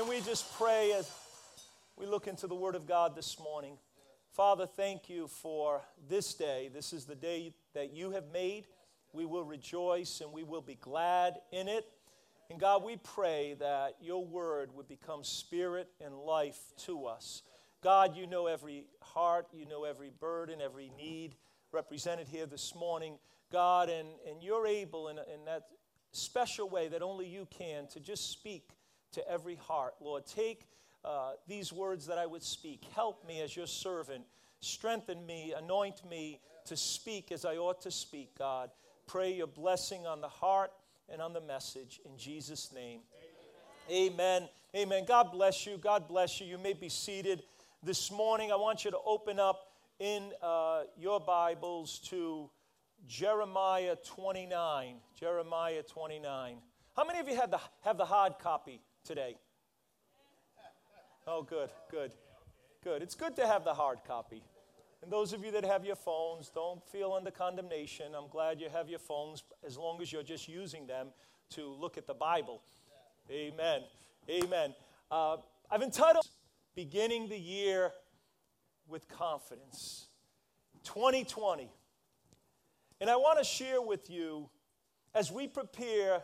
Can we just pray as we look into the Word of God this morning? Father, thank you for this day. This is the day that you have made. We will rejoice and we will be glad in it. And God, we pray that your word would become spirit and life to us. God, you know every heart, you know every burden, every need represented here this morning. God, and, and you're able in, in that special way that only you can to just speak to every heart. Lord, take uh, these words that I would speak. Help me as your servant. Strengthen me, anoint me to speak as I ought to speak, God. Pray your blessing on the heart and on the message in Jesus' name. Amen. Amen. Amen. God bless you. God bless you. You may be seated. This morning, I want you to open up in uh, your Bibles to Jeremiah 29. Jeremiah 29. How many of you have the, have the hard copy today? Oh, good, good, good. It's good to have the hard copy. And those of you that have your phones, don't feel under condemnation. I'm glad you have your phones as long as you're just using them to look at the Bible. Amen. Amen. Uh, I've entitled Beginning the Year with Confidence 2020. And I want to share with you as we prepare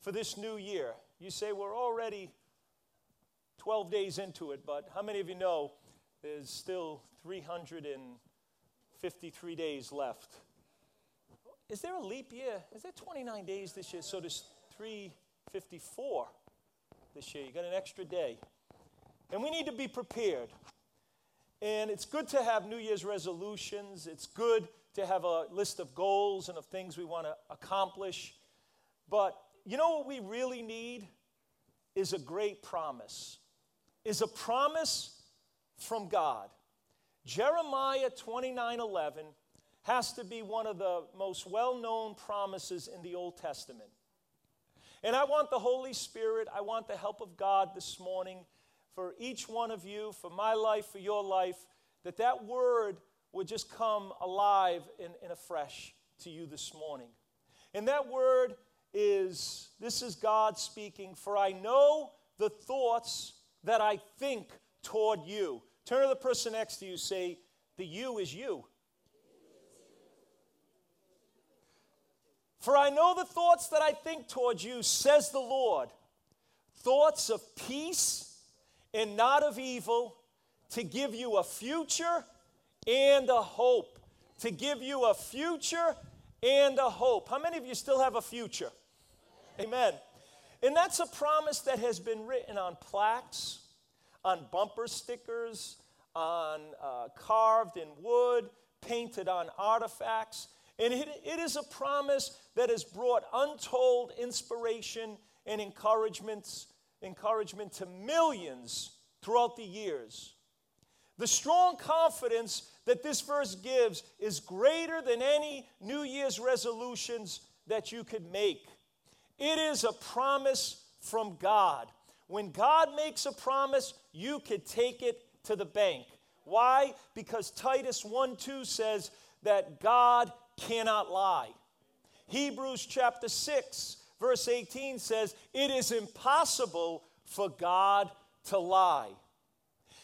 for this new year. You say we're already 12 days into it, but how many of you know there's still 353 days left. Is there a leap year? Is there 29 days this year? So there's 354 this year. You got an extra day. And we need to be prepared. And it's good to have New Year's resolutions. It's good to have a list of goals and of things we want to accomplish. But you know what we really need is a great promise. Is a promise from God. Jeremiah 29 11 has to be one of the most well known promises in the Old Testament. And I want the Holy Spirit, I want the help of God this morning for each one of you, for my life, for your life, that that word would just come alive and, and afresh to you this morning. And that word is this is God speaking, for I know the thoughts that I think toward you. Turn to the person next to you, say, The you is you. For I know the thoughts that I think toward you, says the Lord thoughts of peace and not of evil, to give you a future and a hope. To give you a future and a hope. How many of you still have a future? Amen. And that's a promise that has been written on plaques on bumper stickers, on uh, carved in wood, painted on artifacts. And it, it is a promise that has brought untold inspiration and encouragement, encouragement to millions throughout the years. The strong confidence that this verse gives is greater than any New Year's resolutions that you could make. It is a promise from God. When God makes a promise, you could take it to the bank. Why? Because Titus 1 2 says that God cannot lie. Hebrews chapter 6, verse 18 says, It is impossible for God to lie.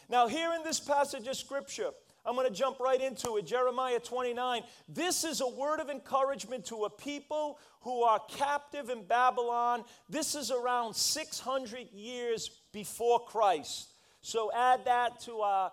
Now, here in this passage of scripture, I'm going to jump right into it. Jeremiah 29. This is a word of encouragement to a people who are captive in Babylon. This is around 600 years before Christ. So add that to our,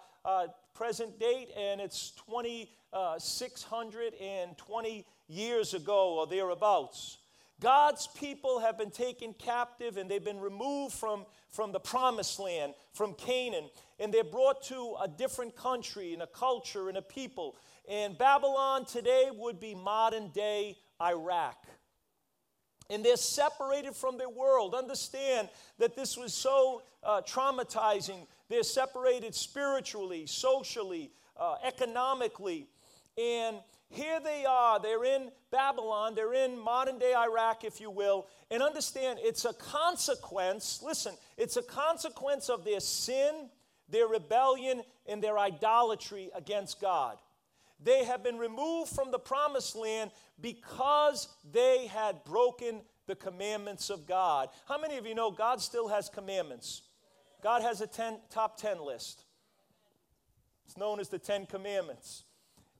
present date, and it's 2,620 uh, years ago or thereabouts. God's people have been taken captive and they've been removed from, from the promised land, from Canaan, and they're brought to a different country and a culture and a people. And Babylon today would be modern day Iraq. And they're separated from their world. Understand that this was so uh, traumatizing. They're separated spiritually, socially, uh, economically. And here they are. They're in Babylon. They're in modern day Iraq, if you will. And understand, it's a consequence, listen, it's a consequence of their sin, their rebellion, and their idolatry against God. They have been removed from the promised land because they had broken the commandments of God. How many of you know God still has commandments? God has a ten, top 10 list. It's known as the Ten Commandments.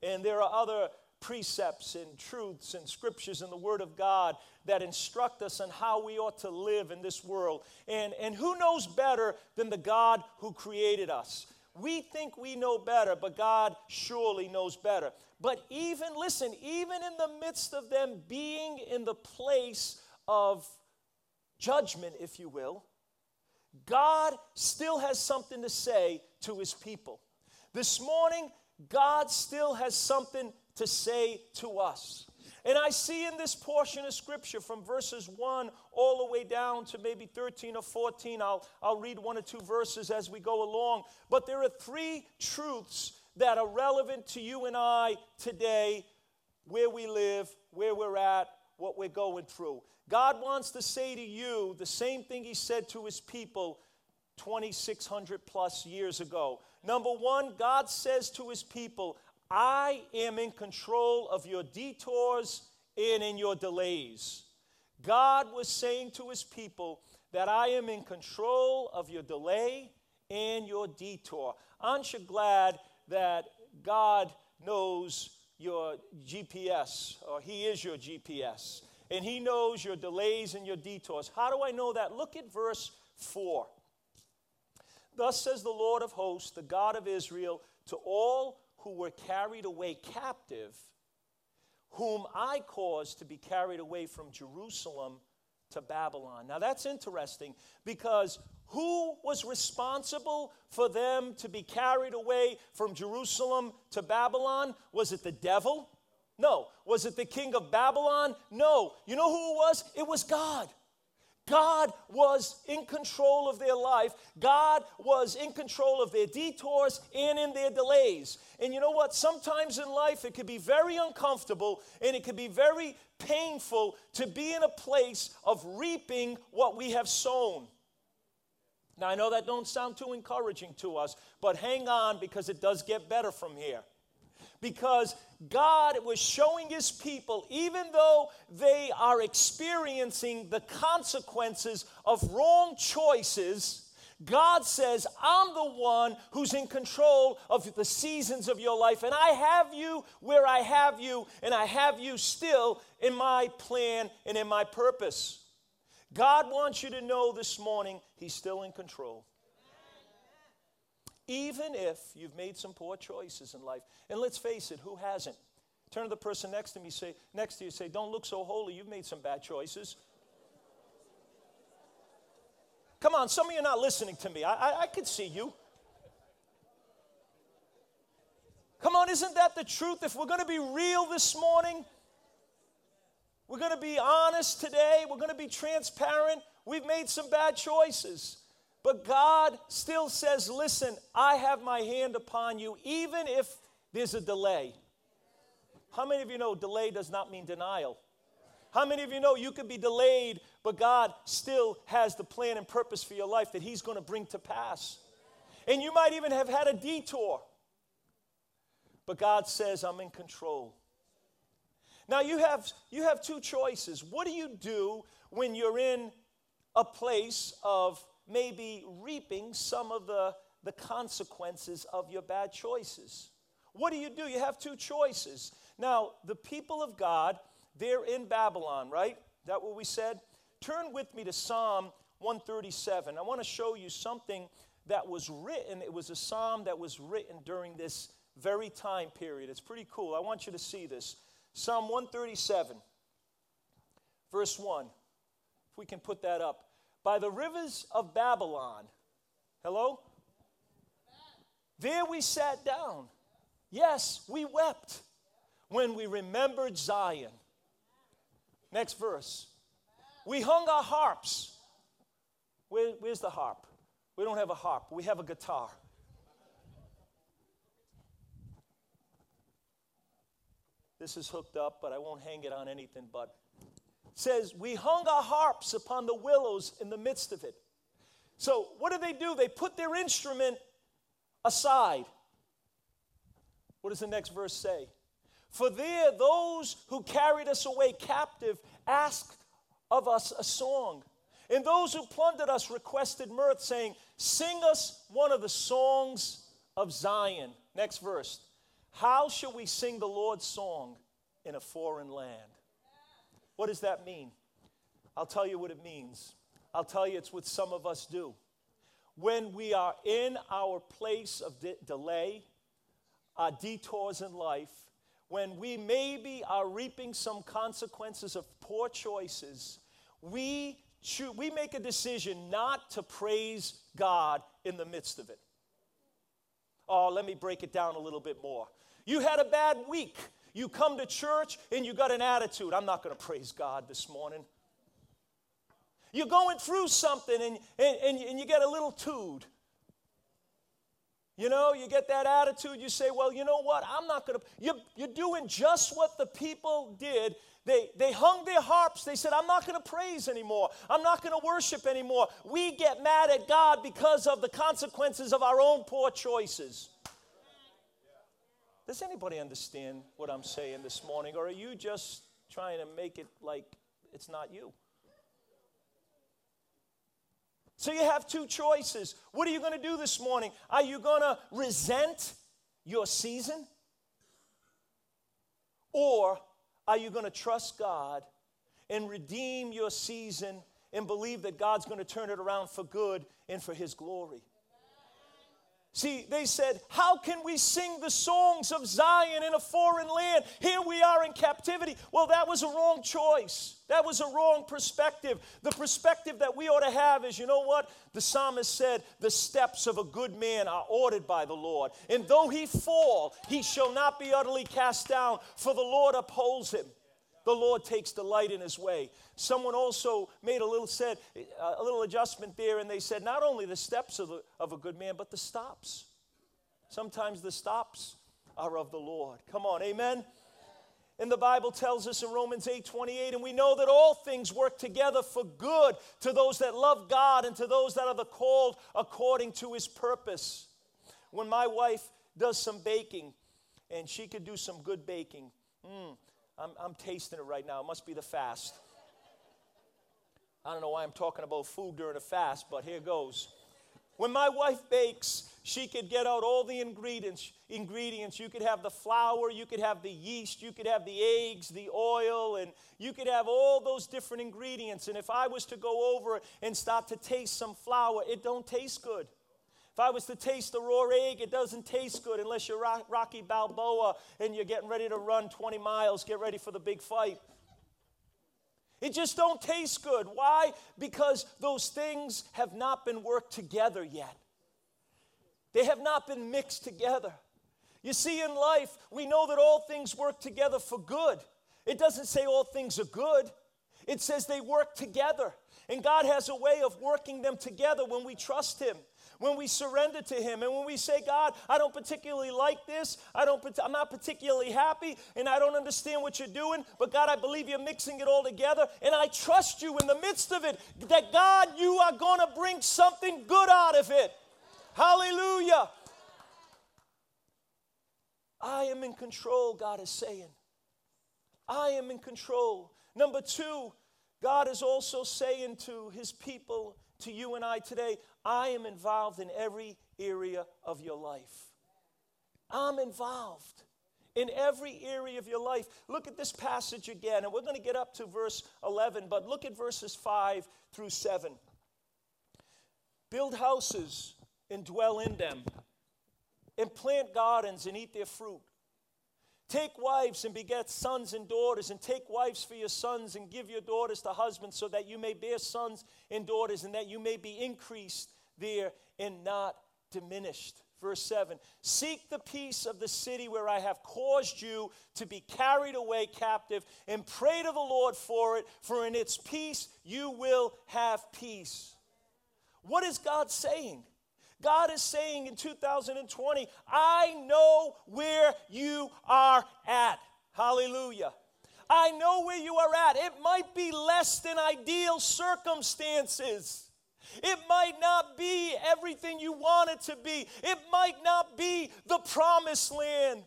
And there are other precepts and truths and scriptures in the Word of God that instruct us on how we ought to live in this world. And, and who knows better than the God who created us? We think we know better, but God surely knows better. But even, listen, even in the midst of them being in the place of judgment, if you will, God still has something to say to his people. This morning, God still has something to say to us. And I see in this portion of scripture from verses 1 all the way down to maybe 13 or 14, I'll, I'll read one or two verses as we go along. But there are three truths that are relevant to you and I today, where we live, where we're at, what we're going through. God wants to say to you the same thing He said to His people 2,600 plus years ago. Number one, God says to His people, I am in control of your detours and in your delays. God was saying to his people that I am in control of your delay and your detour. Aren't you glad that God knows your GPS, or He is your GPS, and He knows your delays and your detours? How do I know that? Look at verse 4. Thus says the Lord of hosts, the God of Israel, to all who were carried away captive, whom I caused to be carried away from Jerusalem to Babylon. Now that's interesting because who was responsible for them to be carried away from Jerusalem to Babylon? Was it the devil? No. Was it the king of Babylon? No. You know who it was? It was God. God was in control of their life. God was in control of their detours and in their delays. And you know what? Sometimes in life it can be very uncomfortable and it can be very painful to be in a place of reaping what we have sown. Now I know that don't sound too encouraging to us, but hang on because it does get better from here because God was showing his people, even though they are experiencing the consequences of wrong choices, God says, I'm the one who's in control of the seasons of your life, and I have you where I have you, and I have you still in my plan and in my purpose. God wants you to know this morning He's still in control even if you've made some poor choices in life. And let's face it, who hasn't? Turn to the person next to me, say, next to you, say, Don't look so holy, you've made some bad choices. Come on, some of you are not listening to me. I, I, I can see you. Come on, isn't that the truth? If we're going to be real this morning, we're going to be honest today, we're going to be transparent. We've made some bad choices. But God still says, Listen, I have my hand upon you, even if there's a delay. How many of you know delay does not mean denial? How many of you know you could be delayed, but God still has the plan and purpose for your life that He's going to bring to pass? And you might even have had a detour, but God says, I'm in control. Now you have you have two choices. What do you do when you're in a place of maybe reaping some of the, the consequences of your bad choices. What do you do? You have two choices. Now, the people of God, they're in Babylon, right? That what we said? Turn with me to Psalm 137. I want to show you something that was written. It was a psalm that was written during this very time period. It's pretty cool. I want you to see this. Psalm 137, verse 1. If we can put that up by the rivers of Babylon. Hello? There we sat down. Yes, we wept when we remembered Zion. Next verse. We hung our harps. Where, where's the harp? We don't have a harp, we have a guitar. This is hooked up, but I won't hang it on anything but says, We hung our harps upon the willows in the midst of it. So, what do they do? They put their instrument aside. What does the next verse say? For there, those who carried us away captive asked of us a song. And those who plundered us requested mirth, saying, Sing us one of the songs of Zion. Next verse. How shall we sing the Lord's song in a foreign land? What does that mean? I'll tell you what it means. I'll tell you it's what some of us do. When we are in our place of de- delay, our detours in life, when we maybe are reaping some consequences of poor choices, we, cho- we make a decision not to praise God in the midst of it. Oh, let me break it down a little bit more. You had a bad week. You come to church and you got an attitude. I'm not going to praise God this morning. You're going through something and, and, and, and you get a little tood. You know, you get that attitude, you say, well, you know what? I'm not going to. You're, you're doing just what the people did. They, they hung their harps. They said, I'm not going to praise anymore. I'm not going to worship anymore. We get mad at God because of the consequences of our own poor choices. Does anybody understand what I'm saying this morning? Or are you just trying to make it like it's not you? So you have two choices. What are you going to do this morning? Are you going to resent your season? Or are you going to trust God and redeem your season and believe that God's going to turn it around for good and for His glory? See, they said, How can we sing the songs of Zion in a foreign land? Here we are in captivity. Well, that was a wrong choice. That was a wrong perspective. The perspective that we ought to have is you know what? The psalmist said, The steps of a good man are ordered by the Lord. And though he fall, he shall not be utterly cast down, for the Lord upholds him. The Lord takes delight in his way. Someone also made a little said a little adjustment there, and they said not only the steps of, the, of a good man, but the stops. Sometimes the stops are of the Lord. Come on, amen. And the Bible tells us in Romans 8 28, and we know that all things work together for good to those that love God and to those that are the called according to his purpose. When my wife does some baking, and she could do some good baking, mm, I'm, I'm tasting it right now. It must be the fast. I don't know why I'm talking about food during a fast, but here goes. When my wife bakes, she could get out all the ingredients. Ingredients. You could have the flour, you could have the yeast, you could have the eggs, the oil, and you could have all those different ingredients. And if I was to go over and start to taste some flour, it don't taste good. If I was to taste the raw egg, it doesn't taste good unless you're Rocky Balboa and you're getting ready to run 20 miles, get ready for the big fight. It just don't taste good. Why? Because those things have not been worked together yet. They have not been mixed together. You see, in life, we know that all things work together for good. It doesn't say all things are good, it says they work together. And God has a way of working them together when we trust Him when we surrender to Him and when we say, God, I don't particularly like this, I don't, I'm not particularly happy, and I don't understand what you're doing, but God, I believe you're mixing it all together, and I trust you in the midst of it that God, you are going to bring something good out of it. Hallelujah. I am in control, God is saying. I am in control. Number two, God is also saying to his people to you and I today, I am involved in every area of your life. I'm involved in every area of your life. Look at this passage again, and we're going to get up to verse 11, but look at verses 5 through 7. Build houses and dwell in them, and plant gardens and eat their fruit. Take wives and beget sons and daughters, and take wives for your sons, and give your daughters to husbands, so that you may bear sons and daughters, and that you may be increased there and not diminished. Verse 7 Seek the peace of the city where I have caused you to be carried away captive, and pray to the Lord for it, for in its peace you will have peace. What is God saying? God is saying in 2020, I know where you are at. Hallelujah. I know where you are at. It might be less than ideal circumstances. It might not be everything you want it to be. It might not be the promised land.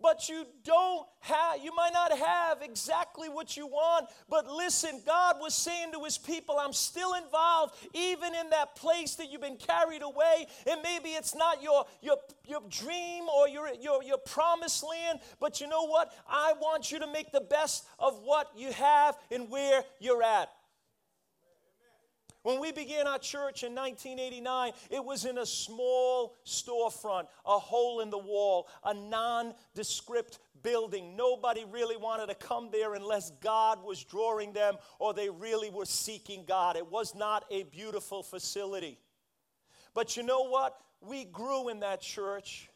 But you don't have, you might not have exactly what you want. But listen, God was saying to his people, I'm still involved, even in that place that you've been carried away. And maybe it's not your, your, your dream or your, your, your promised land, but you know what? I want you to make the best of what you have and where you're at. When we began our church in 1989, it was in a small storefront, a hole in the wall, a nondescript building. Nobody really wanted to come there unless God was drawing them or they really were seeking God. It was not a beautiful facility. But you know what? We grew in that church,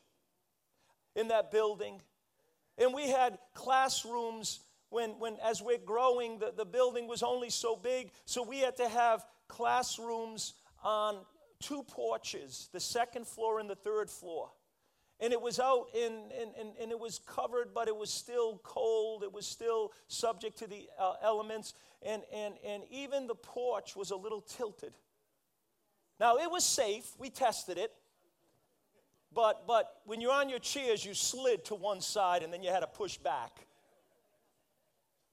in that building, and we had classrooms when, when as we're growing, the, the building was only so big, so we had to have classrooms on two porches, the second floor and the third floor. And it was out in, in, in, and it was covered, but it was still cold. It was still subject to the uh, elements. And, and, and even the porch was a little tilted. Now, it was safe. We tested it. But, but when you're on your chairs, you slid to one side and then you had to push back.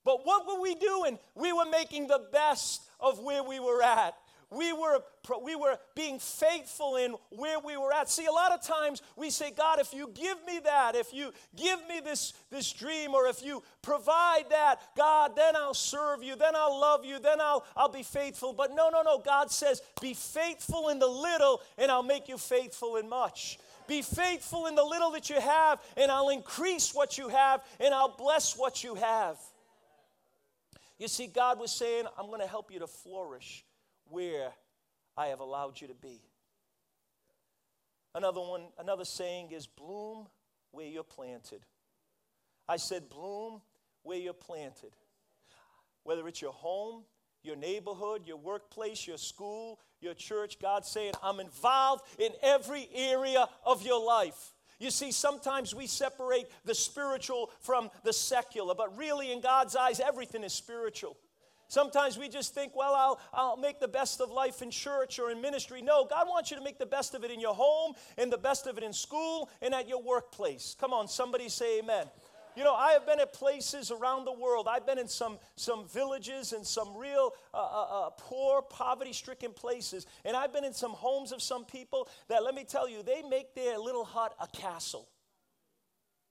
But what were we doing? We were making the best of where we were at. We were, we were being faithful in where we were at. See, a lot of times we say, God, if you give me that, if you give me this, this dream, or if you provide that, God, then I'll serve you, then I'll love you, then I'll, I'll be faithful. But no, no, no. God says, be faithful in the little, and I'll make you faithful in much. Be faithful in the little that you have, and I'll increase what you have, and I'll bless what you have. You see, God was saying, I'm going to help you to flourish where I have allowed you to be. Another one, another saying is bloom where you're planted. I said bloom where you're planted. Whether it's your home, your neighborhood, your workplace, your school, your church, God's saying, I'm involved in every area of your life. You see, sometimes we separate the spiritual from the secular, but really, in God's eyes, everything is spiritual. Sometimes we just think, well, I'll, I'll make the best of life in church or in ministry. No, God wants you to make the best of it in your home, and the best of it in school, and at your workplace. Come on, somebody say amen. You know, I have been at places around the world. I've been in some, some villages and some real uh, uh, uh poor, poverty stricken places. And I've been in some homes of some people that, let me tell you, they make their little hut a castle.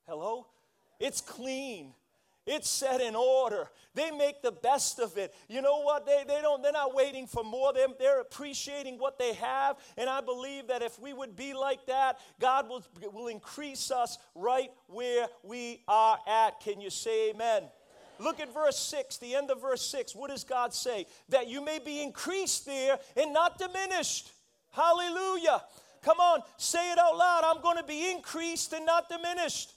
Hello? It's clean. It's set in order. They make the best of it. You know what? They, they don't, they're not waiting for more. They're, they're appreciating what they have. And I believe that if we would be like that, God will, will increase us right where we are at. Can you say amen? Look at verse 6, the end of verse 6. What does God say? That you may be increased there and not diminished. Hallelujah. Come on, say it out loud. I'm going to be increased and not diminished.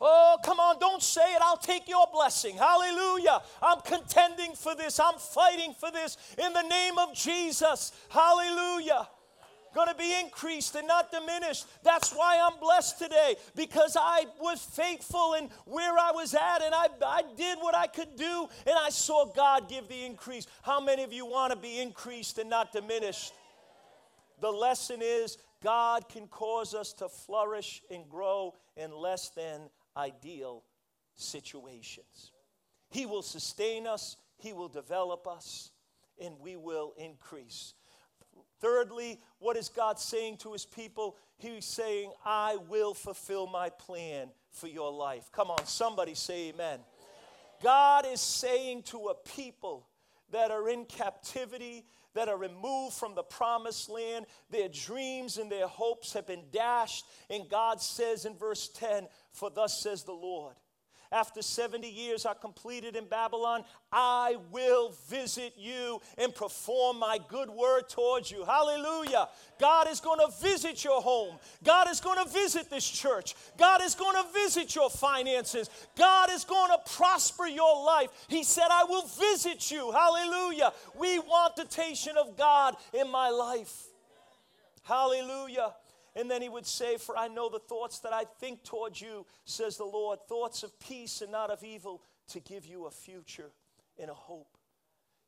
Oh, come on, don't say it. I'll take your blessing. Hallelujah. I'm contending for this. I'm fighting for this in the name of Jesus. Hallelujah. Going to be increased and not diminished. That's why I'm blessed today because I was faithful in where I was at and I, I did what I could do and I saw God give the increase. How many of you want to be increased and not diminished? The lesson is God can cause us to flourish and grow in less than ideal situations. He will sustain us, He will develop us, and we will increase. Thirdly, what is God saying to His people? He's saying, I will fulfill my plan for your life. Come on, somebody say amen. God is saying to a people that are in captivity, that are removed from the promised land. Their dreams and their hopes have been dashed. And God says in verse 10 For thus says the Lord, after 70 years are completed in Babylon, I will visit you and perform my good word towards you. Hallelujah. God is going to visit your home. God is going to visit this church. God is going to visit your finances. God is going to prosper your life. He said, I will visit you. Hallelujah. We want the temptation of God in my life. Hallelujah. And then he would say, For I know the thoughts that I think towards you, says the Lord, thoughts of peace and not of evil, to give you a future and a hope.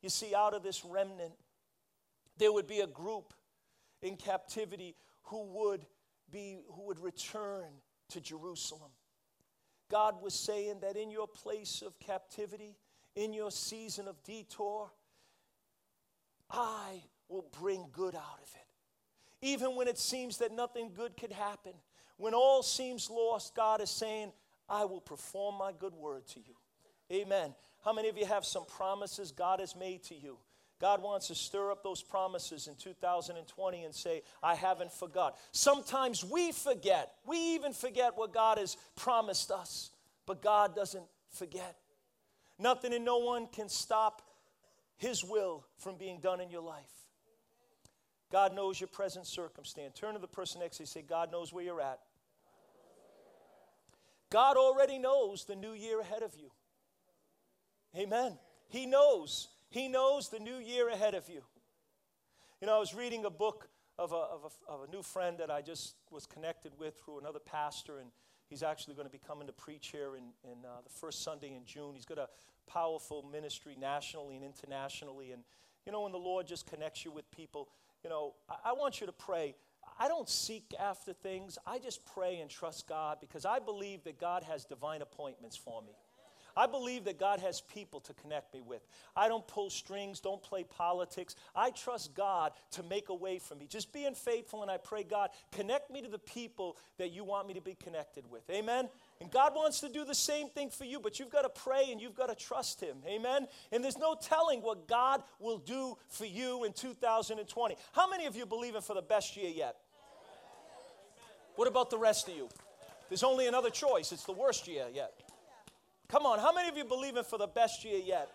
You see, out of this remnant, there would be a group in captivity who would be who would return to Jerusalem. God was saying that in your place of captivity, in your season of detour, I will bring good out of it. Even when it seems that nothing good could happen, when all seems lost, God is saying, I will perform my good word to you. Amen. How many of you have some promises God has made to you? God wants to stir up those promises in 2020 and say, I haven't forgot. Sometimes we forget. We even forget what God has promised us, but God doesn't forget. Nothing and no one can stop His will from being done in your life. God knows your present circumstance. Turn to the person next to you and say, God knows where you're at. God already knows the new year ahead of you. Amen. He knows. He knows the new year ahead of you. You know, I was reading a book of a, of a, of a new friend that I just was connected with through another pastor, and he's actually going to be coming to preach here in, in uh, the first Sunday in June. He's got a powerful ministry nationally and internationally. And, you know, when the Lord just connects you with people, you know, I, I want you to pray. I don't seek after things. I just pray and trust God because I believe that God has divine appointments for me. I believe that God has people to connect me with. I don't pull strings, don't play politics. I trust God to make a way for me. Just being faithful, and I pray, God, connect me to the people that you want me to be connected with. Amen? And God wants to do the same thing for you, but you've got to pray and you've got to trust Him. Amen? And there's no telling what God will do for you in 2020. How many of you believe in for the best year yet? What about the rest of you? There's only another choice. It's the worst year yet. Come on, how many of you believe in for the best year yet?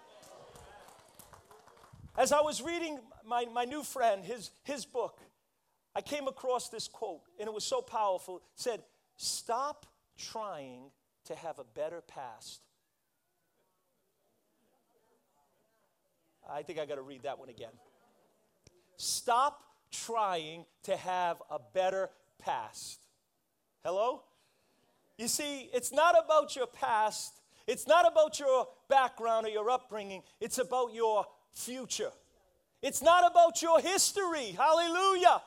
As I was reading my, my new friend, his, his book, I came across this quote, and it was so powerful. It said, Stop trying to have a better past. I think I got to read that one again. Stop trying to have a better past. Hello? You see, it's not about your past, it's not about your background or your upbringing, it's about your future. It's not about your history. Hallelujah.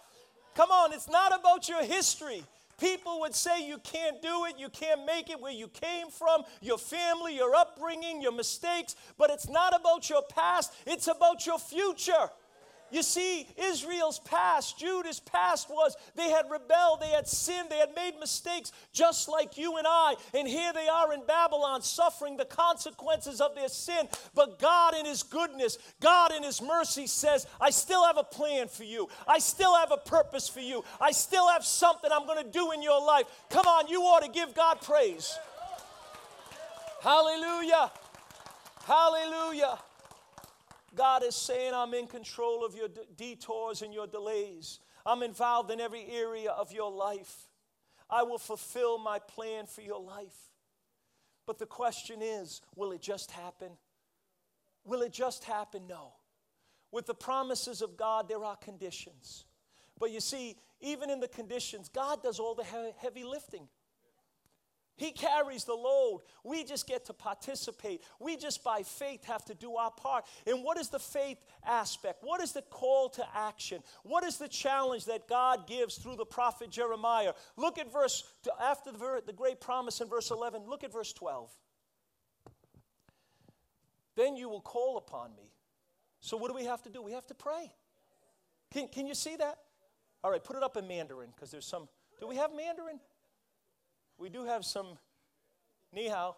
Come on, it's not about your history. People would say you can't do it, you can't make it where you came from, your family, your upbringing, your mistakes, but it's not about your past, it's about your future. You see, Israel's past, Judah's past was they had rebelled, they had sinned, they had made mistakes, just like you and I. And here they are in Babylon suffering the consequences of their sin. But God, in His goodness, God, in His mercy, says, I still have a plan for you. I still have a purpose for you. I still have something I'm going to do in your life. Come on, you ought to give God praise. Hallelujah. Hallelujah. God is saying, I'm in control of your d- detours and your delays. I'm involved in every area of your life. I will fulfill my plan for your life. But the question is will it just happen? Will it just happen? No. With the promises of God, there are conditions. But you see, even in the conditions, God does all the heavy lifting. He carries the load. We just get to participate. We just by faith have to do our part. And what is the faith aspect? What is the call to action? What is the challenge that God gives through the prophet Jeremiah? Look at verse, after the, great promise in verse 11, look at verse 12. Then you will call upon me. So, what do we have to do? We have to pray. Can, can you see that? All right, put it up in Mandarin because there's some. Do we have Mandarin? We do have some ni hao.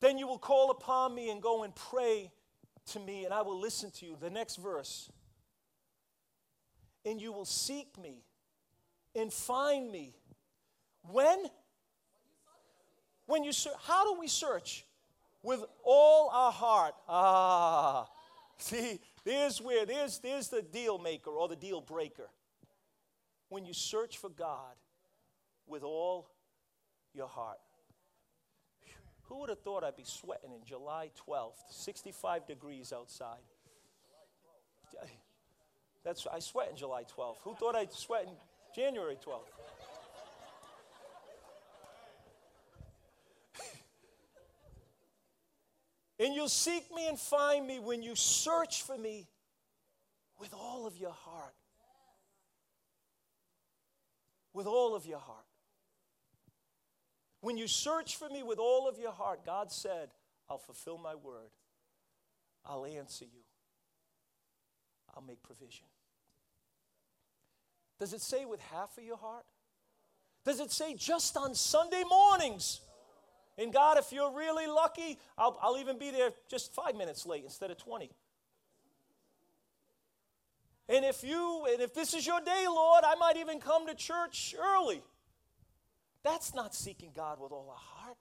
Then you will call upon me and go and pray to me, and I will listen to you. The next verse. And you will seek me and find me. When? When you. How do we search? With all our heart. Ah. See, there's where, there's, there's the deal maker or the deal breaker when you search for God with all your heart. Who would have thought I'd be sweating in July 12th, 65 degrees outside? That's I sweat in July 12th. Who thought I'd sweat in January 12th? and you'll seek me and find me when you search for me with all of your heart. With all of your heart. When you search for me with all of your heart, God said, I'll fulfill my word. I'll answer you. I'll make provision. Does it say with half of your heart? Does it say just on Sunday mornings? And God, if you're really lucky, I'll, I'll even be there just five minutes late instead of 20. And if you, and if this is your day, Lord, I might even come to church early. That's not seeking God with all our heart.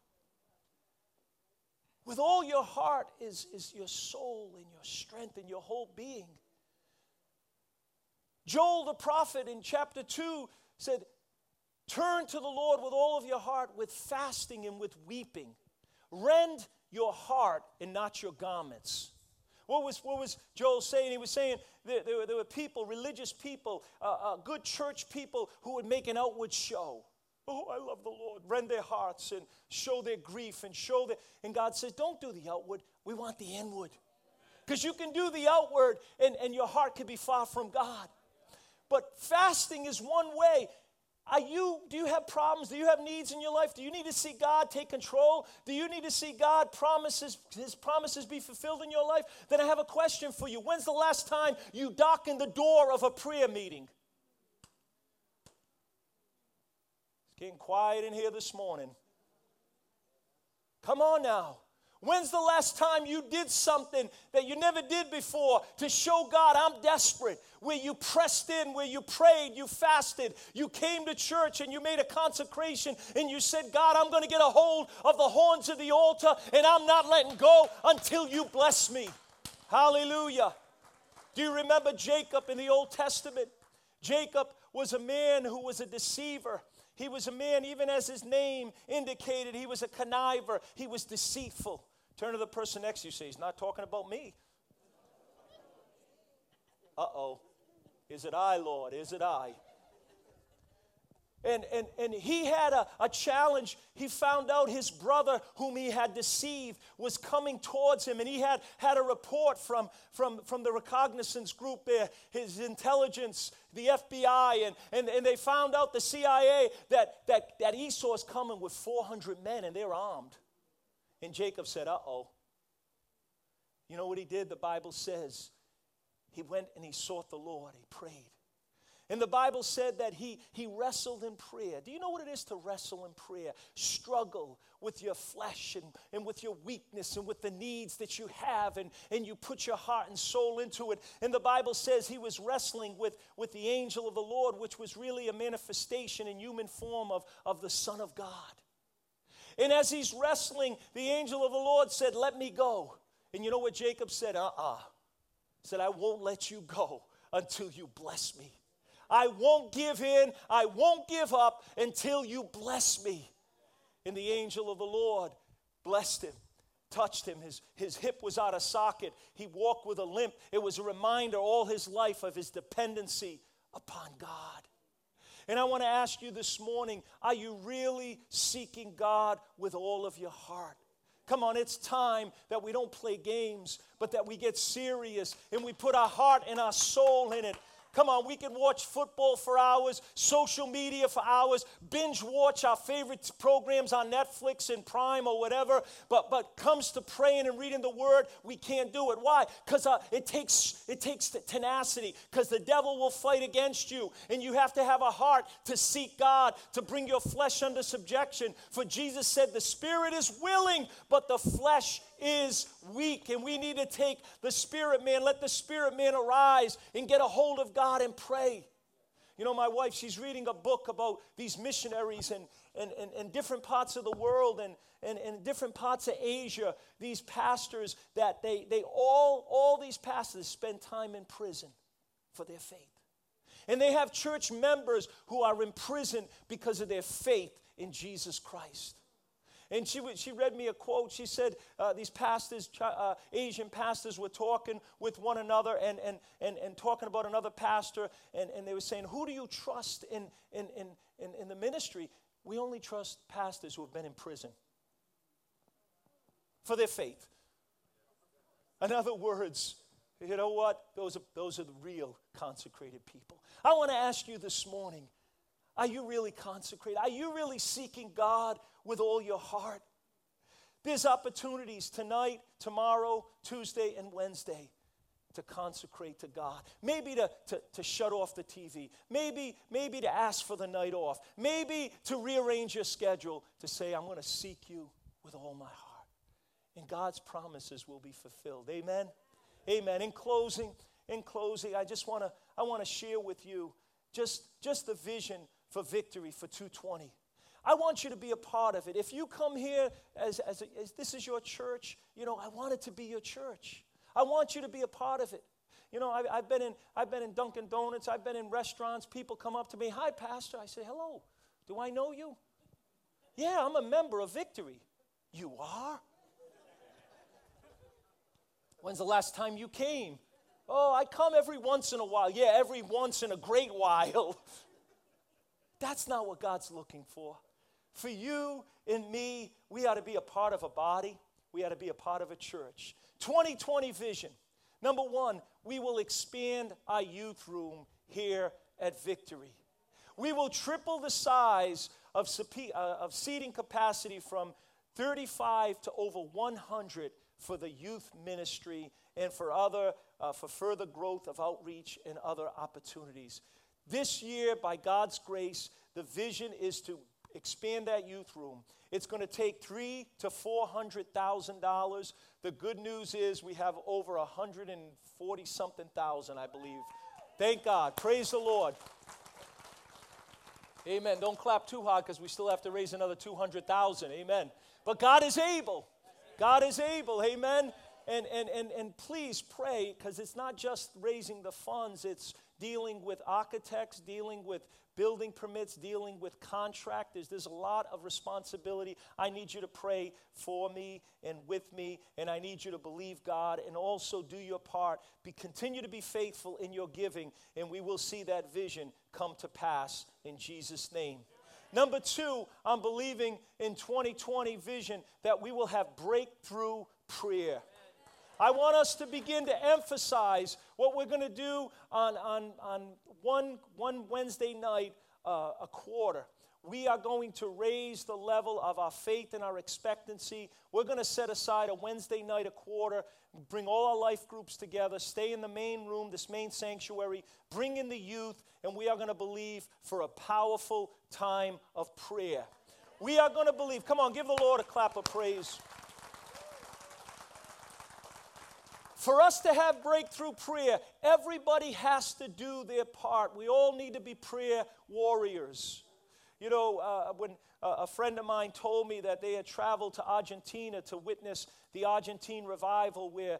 With all your heart is, is your soul and your strength and your whole being. Joel the prophet in chapter 2 said, Turn to the Lord with all of your heart, with fasting and with weeping. Rend your heart and not your garments. What was, what was Joel saying? He was saying there, there, were, there were people, religious people, uh, uh, good church people who would make an outward show. Oh, I love the Lord. Rend their hearts and show their grief and show that. And God says, don't do the outward. We want the inward. Because you can do the outward and, and your heart can be far from God. But fasting is one way. Are you, do you have problems? Do you have needs in your life? Do you need to see God take control? Do you need to see God promises, his promises be fulfilled in your life? Then I have a question for you. When's the last time you darkened the door of a prayer meeting? It's getting quiet in here this morning. Come on now. When's the last time you did something that you never did before to show God I'm desperate? Where you pressed in, where you prayed, you fasted, you came to church and you made a consecration and you said, God, I'm going to get a hold of the horns of the altar and I'm not letting go until you bless me. Hallelujah. Do you remember Jacob in the Old Testament? Jacob was a man who was a deceiver. He was a man, even as his name indicated, he was a conniver, he was deceitful. Turn to the person next to you, say, He's not talking about me. Uh oh. Is it I, Lord? Is it I? And, and, and he had a, a challenge. He found out his brother, whom he had deceived, was coming towards him. And he had, had a report from, from, from the reconnaissance group there, his intelligence, the FBI. And, and, and they found out, the CIA, that, that, that Esau's coming with 400 men and they're armed. And Jacob said, Uh oh. You know what he did? The Bible says he went and he sought the Lord, he prayed. And the Bible said that he, he wrestled in prayer. Do you know what it is to wrestle in prayer? Struggle with your flesh and, and with your weakness and with the needs that you have, and, and you put your heart and soul into it. And the Bible says he was wrestling with, with the angel of the Lord, which was really a manifestation in human form of, of the Son of God. And as he's wrestling, the angel of the Lord said, Let me go. And you know what Jacob said? Uh uh-uh. uh. Said, I won't let you go until you bless me. I won't give in, I won't give up until you bless me. And the angel of the Lord blessed him, touched him. His, his hip was out of socket. He walked with a limp. It was a reminder all his life of his dependency upon God. And I want to ask you this morning are you really seeking God with all of your heart? Come on, it's time that we don't play games, but that we get serious and we put our heart and our soul in it Come on, we can watch football for hours, social media for hours, binge watch our favorite programs on Netflix and Prime or whatever. But but comes to praying and reading the Word, we can't do it. Why? Because uh, it takes it takes tenacity. Because the devil will fight against you, and you have to have a heart to seek God, to bring your flesh under subjection. For Jesus said, "The spirit is willing, but the flesh is weak, and we need to take the spirit man, let the spirit man arise and get a hold of God and pray. You know, my wife, she's reading a book about these missionaries and, in, in, in different parts of the world and, and, and different parts of Asia, these pastors that they, they all, all these pastors spend time in prison for their faith. And they have church members who are in prison because of their faith in Jesus Christ. And she, she read me a quote. She said, uh, These pastors, uh, Asian pastors, were talking with one another and, and, and, and talking about another pastor. And, and they were saying, Who do you trust in, in, in, in, in the ministry? We only trust pastors who have been in prison for their faith. In other words, you know what? Those are, those are the real consecrated people. I want to ask you this morning Are you really consecrated? Are you really seeking God with all your heart? There's opportunities tonight, tomorrow, Tuesday, and Wednesday to consecrate to God. Maybe to, to, to shut off the TV. Maybe, maybe to ask for the night off. Maybe to rearrange your schedule to say, I'm going to seek you with all my heart. And God's promises will be fulfilled. Amen. Amen. In closing, in closing, I just want to I want to share with you just, just the vision for victory for 220. I want you to be a part of it. If you come here as, as, a, as this is your church, you know, I want it to be your church. I want you to be a part of it. You know, I, have been in, I've been in Dunkin' Donuts, I've been in restaurants. People come up to me, Hi, Pastor. I say, Hello. Do I know you? Yeah, I'm a member of Victory. You are? When's the last time you came? Oh, I come every once in a while. Yeah, every once in a great while. That's not what God's looking for. For you and me, we ought to be a part of a body, we ought to be a part of a church. 2020 vision. Number one, we will expand our youth room here at Victory. We will triple the size of, uh, of seating capacity from 35 to over 100 for the youth ministry and for other uh, for further growth of outreach and other opportunities. This year, by God's grace, the vision is to expand that youth room. It's going to take three to four hundred thousand dollars. The good news is we have over a hundred and forty something thousand, I believe. Thank God. Praise the Lord. Amen. Don't clap too hard because we still have to raise another 200,000. Amen. But God is able. God is able. Amen. And, and, and, and please pray because it's not just raising the funds, it's dealing with architects, dealing with building permits, dealing with contractors. There's a lot of responsibility. I need you to pray for me and with me, and I need you to believe God and also do your part. Be continue to be faithful in your giving, and we will see that vision come to pass in Jesus' name. Number two, I'm believing in 2020 vision that we will have breakthrough prayer. I want us to begin to emphasize what we're going to do on, on, on one, one Wednesday night uh, a quarter. We are going to raise the level of our faith and our expectancy. We're going to set aside a Wednesday night a quarter, bring all our life groups together, stay in the main room, this main sanctuary, bring in the youth, and we are going to believe for a powerful time of prayer. We are going to believe. Come on, give the Lord a clap of praise. For us to have breakthrough prayer, everybody has to do their part. We all need to be prayer warriors. You know, uh, when uh, a friend of mine told me that they had traveled to Argentina to witness the Argentine revival where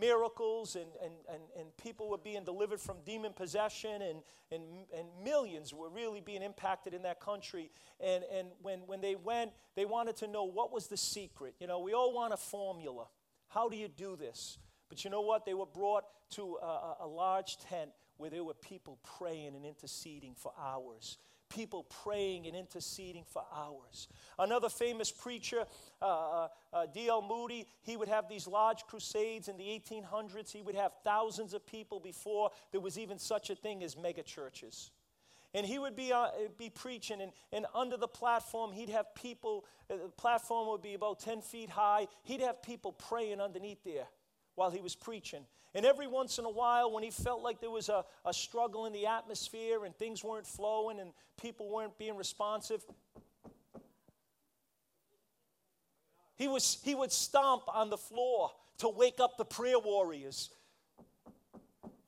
miracles and, and, and, and people were being delivered from demon possession and, and, and millions were really being impacted in that country. And, and when, when they went, they wanted to know what was the secret. You know, we all want a formula. How do you do this? But you know what? They were brought to a, a, large tent where there were people praying and interceding for hours. People praying and interceding for hours. Another famous preacher, uh, uh, uh D.L. Moody, he would have these large crusades in the 1800s. He would have thousands of people before there was even such a thing as megachurches and he would be, uh, be preaching and, and under the platform he'd have people uh, the platform would be about 10 feet high he'd have people praying underneath there while he was preaching. And every once in a while, when he felt like there was a, a struggle in the atmosphere and things weren't flowing and people weren't being responsive, he, was, he would stomp on the floor to wake up the prayer warriors.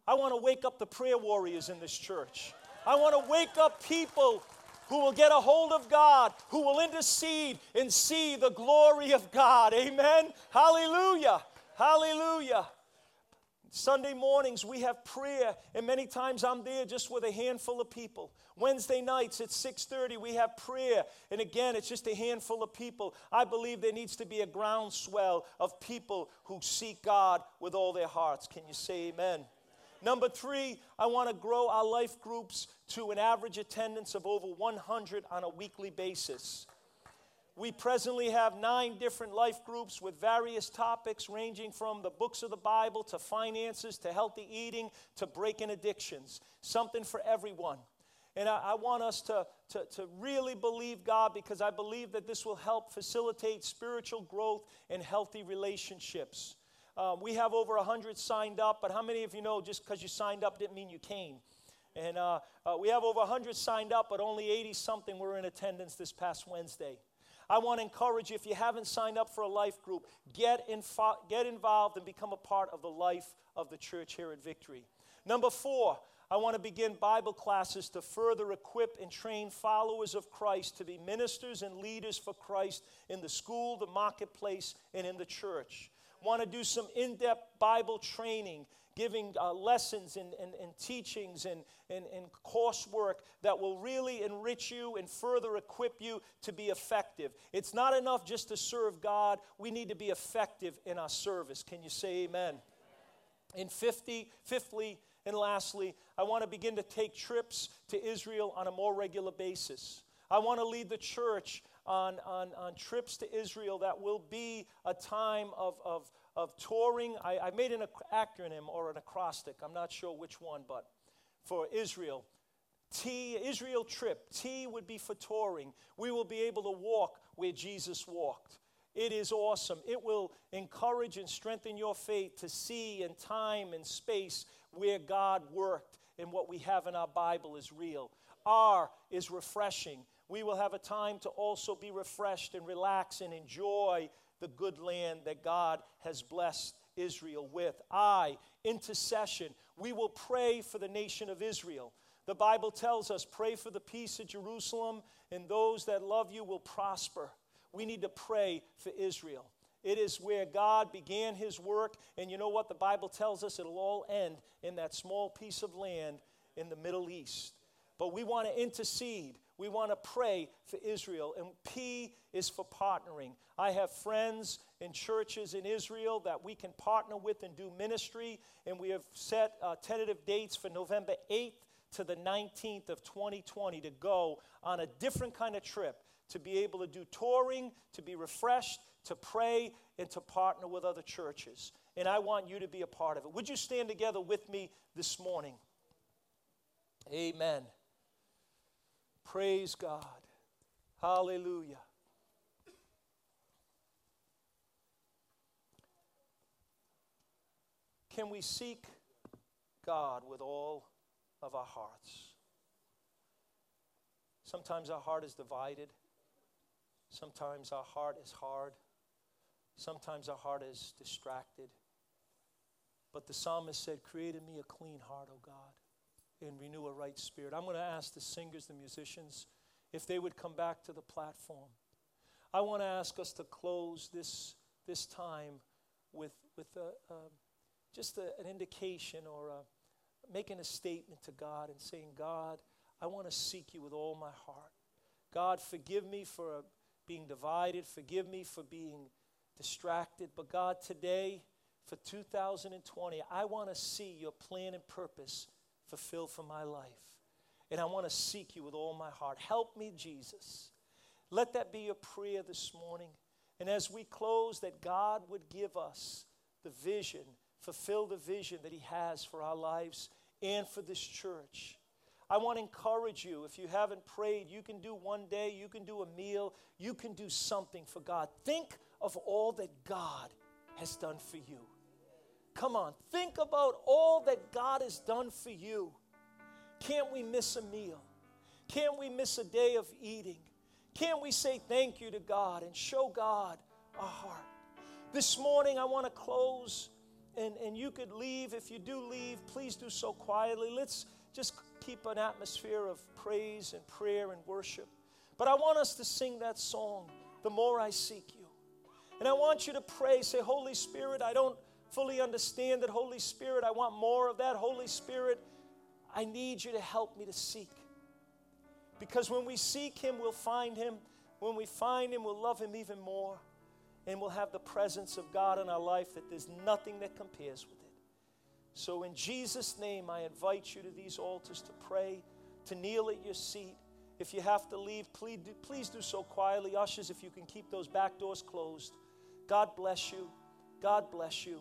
I want to wake up the prayer warriors in this church. I want to wake up people who will get a hold of God, who will intercede and see the glory of God. Amen. Hallelujah. Hallelujah. Sunday mornings we have prayer and many times I'm there just with a handful of people. Wednesday nights at 6:30 we have prayer and again it's just a handful of people. I believe there needs to be a groundswell of people who seek God with all their hearts. Can you say amen? Number 3, I want to grow our life groups to an average attendance of over 100 on a weekly basis. We presently have nine different life groups with various topics ranging from the books of the Bible to finances to healthy eating to breaking addictions. Something for everyone. And I, I want us to, to, to really believe God because I believe that this will help facilitate spiritual growth and healthy relationships. Um, we have over 100 signed up, but how many of you know just because you signed up didn't mean you came? And uh, uh, we have over 100 signed up, but only 80 something were in attendance this past Wednesday. I want to encourage you, if you haven't signed up for a life group, get, info- get involved and become a part of the life of the church here at Victory. Number four, I want to begin Bible classes to further equip and train followers of Christ to be ministers and leaders for Christ in the school, the marketplace, and in the church. Want to do some in depth Bible training giving uh, lessons and, and, and teachings and, and, and coursework that will really enrich you and further equip you to be effective. It's not enough just to serve God, we need to be effective in our service. Can you say amen? And 50, fifthly, and lastly, I want to begin to take trips to Israel on a more regular basis. I want to lead the church on, on, on trips to Israel that will be a time of, of, of touring. I, I made an acronym or an acrostic, I'm not sure which one, but for Israel. T, Israel trip. T would be for touring. We will be able to walk where Jesus walked. It is awesome. It will encourage and strengthen your faith to see in time and space where God worked and what we have in our Bible is real. R is refreshing. We will have a time to also be refreshed and relax and enjoy the good land that God has blessed Israel with. I, intercession. We will pray for the nation of Israel. The Bible tells us pray for the peace of Jerusalem, and those that love you will prosper. We need to pray for Israel. It is where God began his work, and you know what? The Bible tells us it'll all end in that small piece of land in the Middle East. But we want to intercede. We want to pray for Israel. And P is for partnering. I have friends in churches in Israel that we can partner with and do ministry. And we have set uh, tentative dates for November 8th to the 19th of 2020 to go on a different kind of trip to be able to do touring, to be refreshed, to pray, and to partner with other churches. And I want you to be a part of it. Would you stand together with me this morning? Amen. Praise God. Hallelujah. Can we seek God with all of our hearts? Sometimes our heart is divided. Sometimes our heart is hard. Sometimes our heart is distracted. But the psalmist said, Create in me a clean heart, O God and renew a right spirit. I'm going to ask the singers, the musicians, if they would come back to the platform. I want to ask us to close this, this time with, with a, just a, an indication or a, making a statement to God and saying, God, I want to seek you with all my heart. God, forgive me for being divided, forgive me for being distracted. But God, today, for 2020, I want to see your plan and purpose fulfilled for my life. And I want to seek you with all my heart. Help me, Jesus. Let that be your prayer this morning. And as we close, that God would give us the vision, fulfill the vision that He has for our lives and for this church. I want to encourage you. If you haven't prayed, you can do one day, you can do a meal, you can do something for God. Think of all that God has done for you. Come on, think about all that God has done for you. Can't we miss a meal? Can't we miss a day of eating? Can't we say thank you to God and show God our heart? This morning, I want to close, and, and you could leave. If you do leave, please do so quietly. Let's just keep an atmosphere of praise and prayer and worship. But I want us to sing that song, The More I Seek You. And I want you to pray, say, Holy Spirit, I don't fully understand that, Holy Spirit, I want more of that. Holy Spirit, I need you to help me to seek. Because when we seek Him, we'll find Him. When we find Him, we'll love Him even more. And we'll have the presence of God in our life that there's nothing that compares with it. So, in Jesus' name, I invite you to these altars to pray, to kneel at your seat. If you have to leave, please do, please do so quietly. Ushers, if you can keep those back doors closed. God bless you. God bless you